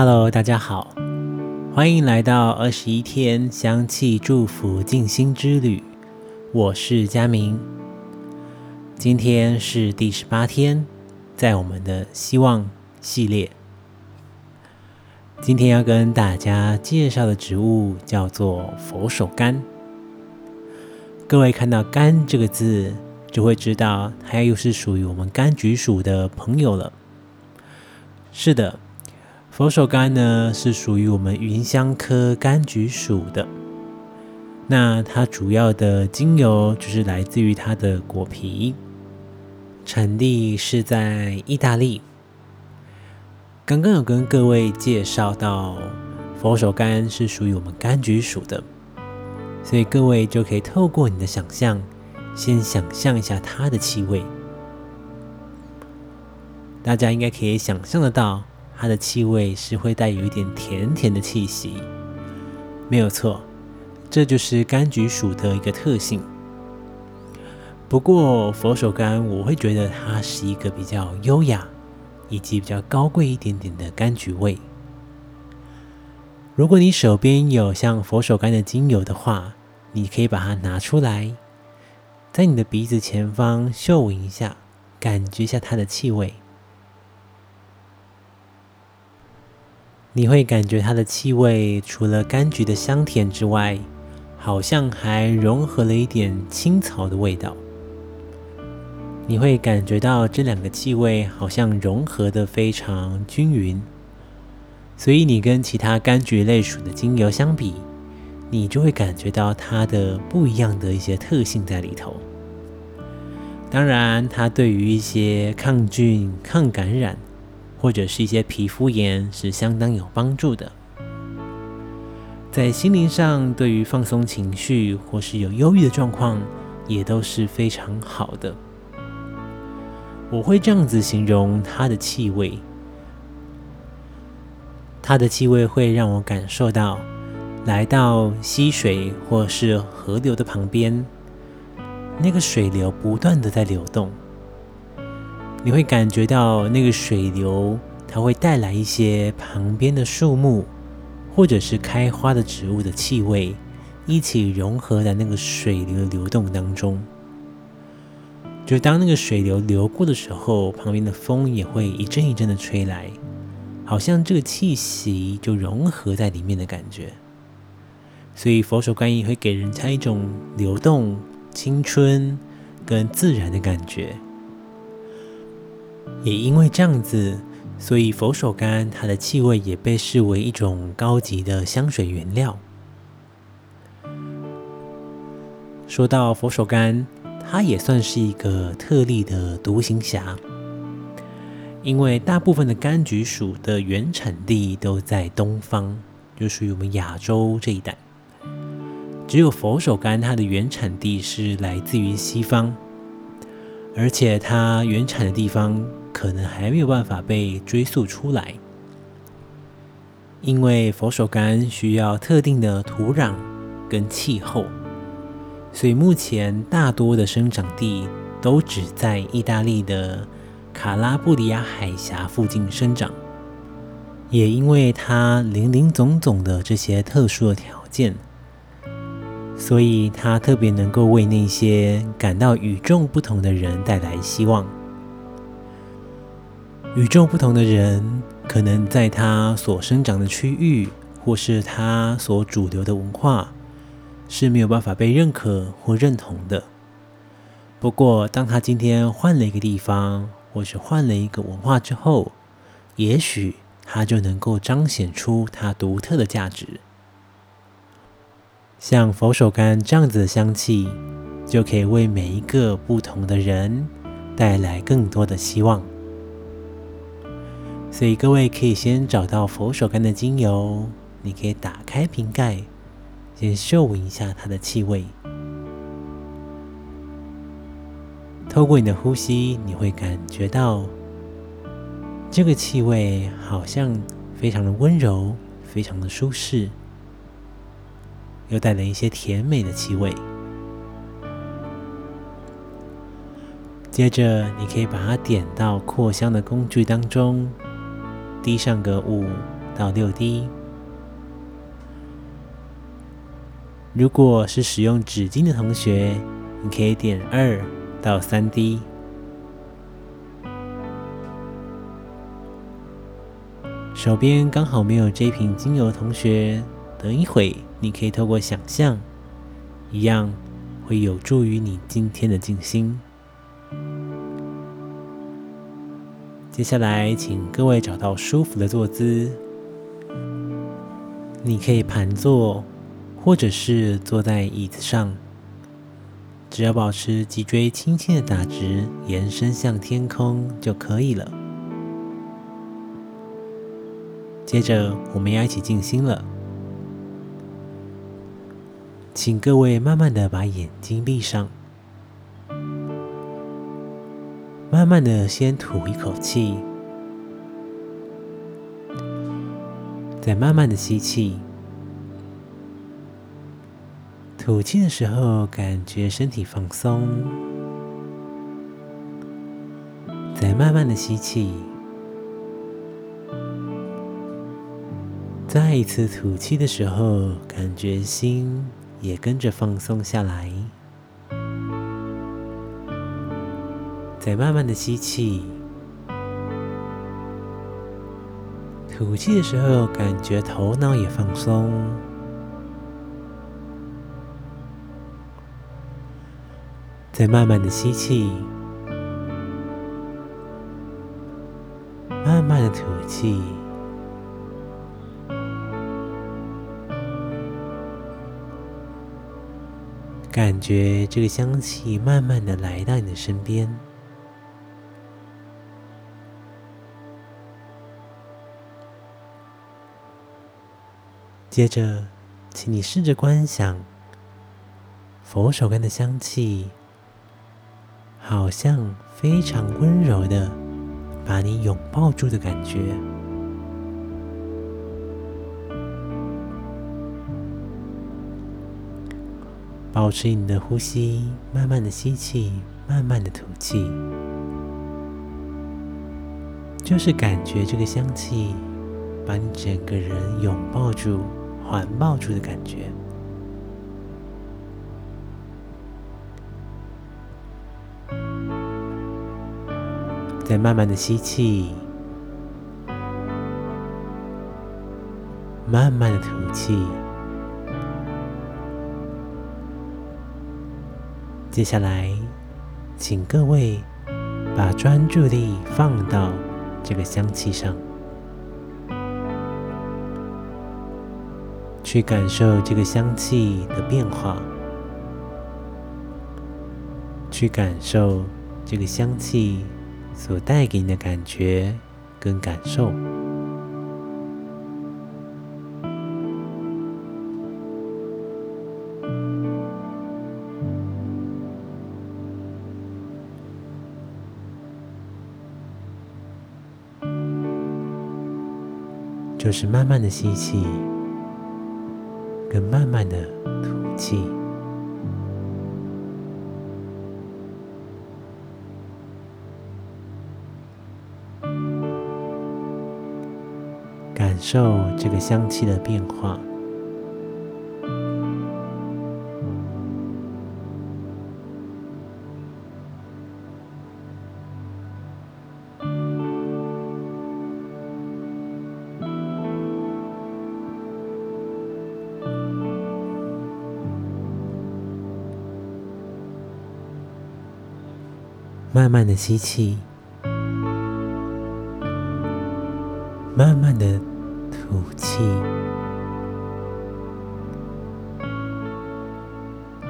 Hello，大家好，欢迎来到二十一天香气祝福静心之旅。我是佳明，今天是第十八天，在我们的希望系列。今天要跟大家介绍的植物叫做佛手柑。各位看到“柑”这个字，就会知道它又是属于我们柑橘属的朋友了。是的，佛手柑呢是属于我们芸香科柑橘属的。那它主要的精油就是来自于它的果皮，产地是在意大利。刚刚有跟各位介绍到，佛手柑是属于我们柑橘属的，所以各位就可以透过你的想象，先想象一下它的气味。大家应该可以想象得到，它的气味是会带有一点甜甜的气息，没有错，这就是柑橘属的一个特性。不过佛手柑，我会觉得它是一个比较优雅。以及比较高贵一点点的柑橘味。如果你手边有像佛手柑的精油的话，你可以把它拿出来，在你的鼻子前方嗅闻一下，感觉一下它的气味。你会感觉它的气味除了柑橘的香甜之外，好像还融合了一点青草的味道。你会感觉到这两个气味好像融合的非常均匀，所以你跟其他柑橘类属的精油相比，你就会感觉到它的不一样的一些特性在里头。当然，它对于一些抗菌、抗感染或者是一些皮肤炎是相当有帮助的。在心灵上，对于放松情绪或是有忧郁的状况，也都是非常好的。我会这样子形容它的气味，它的气味会让我感受到来到溪水或是河流的旁边，那个水流不断的在流动，你会感觉到那个水流，它会带来一些旁边的树木或者是开花的植物的气味，一起融合在那个水流的流动当中。就当那个水流流过的时候，旁边的风也会一阵一阵的吹来，好像这个气息就融合在里面的感觉。所以佛手柑也会给人家一种流动、青春跟自然的感觉。也因为这样子，所以佛手柑它的气味也被视为一种高级的香水原料。说到佛手柑。它也算是一个特例的独行侠，因为大部分的柑橘属的原产地都在东方，就属于我们亚洲这一带。只有佛手柑，它的原产地是来自于西方，而且它原产的地方可能还没有办法被追溯出来，因为佛手柑需要特定的土壤跟气候。所以目前大多的生长地都只在意大利的卡拉布里亚海峡附近生长，也因为它林林总总的这些特殊的条件，所以它特别能够为那些感到与众不同的人带来希望。与众不同的人，可能在他所生长的区域，或是他所主流的文化。是没有办法被认可或认同的。不过，当他今天换了一个地方，或是换了一个文化之后，也许他就能够彰显出他独特的价值。像佛手柑这样子的香气，就可以为每一个不同的人带来更多的希望。所以，各位可以先找到佛手柑的精油，你可以打开瓶盖。先嗅闻一下它的气味，透过你的呼吸，你会感觉到这个气味好像非常的温柔，非常的舒适，又带来一些甜美的气味。接着，你可以把它点到扩香的工具当中，滴上个五到六滴。如果是使用纸巾的同学，你可以点二到三滴。手边刚好没有这瓶精油的，同学，等一会你可以透过想象，一样会有助于你今天的静心。接下来，请各位找到舒服的坐姿。你可以盘坐，或者是坐在椅子上，只要保持脊椎轻轻的打直，延伸向天空就可以了。接着，我们要一起静心了，请各位慢慢的把眼睛闭上。慢慢的，先吐一口气，再慢慢的吸气。吐气的时候，感觉身体放松。再慢慢的吸气，再一次吐气的时候，感觉心也跟着放松下来。再慢慢的吸气，吐气的时候，感觉头脑也放松。再慢慢的吸气，慢慢的吐气，感觉这个香气慢慢的来到你的身边。接着，请你试着观想佛手柑的香气，好像非常温柔的把你拥抱住的感觉。保持你的呼吸，慢慢的吸气，慢慢的吐气，就是感觉这个香气把你整个人拥抱住。环抱住的感觉，再慢慢的吸气，慢慢的吐气。接下来，请各位把专注力放到这个香气上。去感受这个香气的变化，去感受这个香气所带给你的感觉跟感受，就是慢慢的吸气。跟慢慢的吐气，感受这个香气的变化。慢慢的吸气，慢慢的吐气。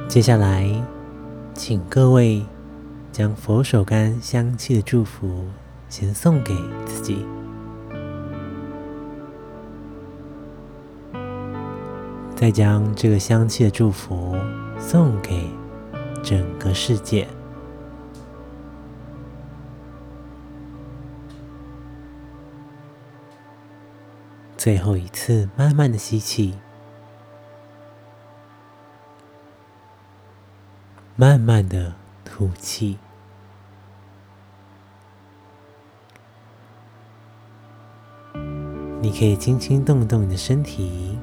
接下来，请各位将佛手柑香气的祝福先送给自己，再将这个香气的祝福送给整个世界。最后一次，慢慢的吸气，慢慢的吐气。你可以轻轻动动你的身体，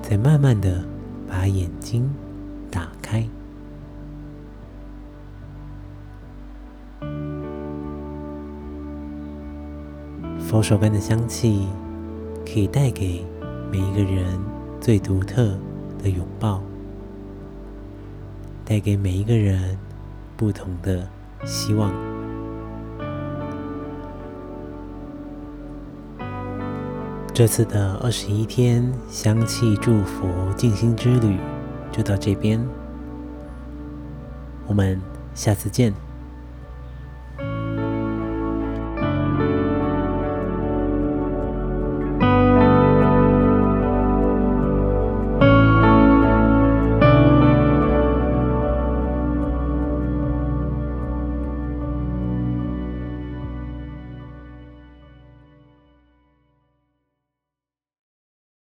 再慢慢的把眼睛打开。佛手柑的香气可以带给每一个人最独特的拥抱，带给每一个人不同的希望。这次的二十一天香气祝福静心之旅就到这边，我们下次见。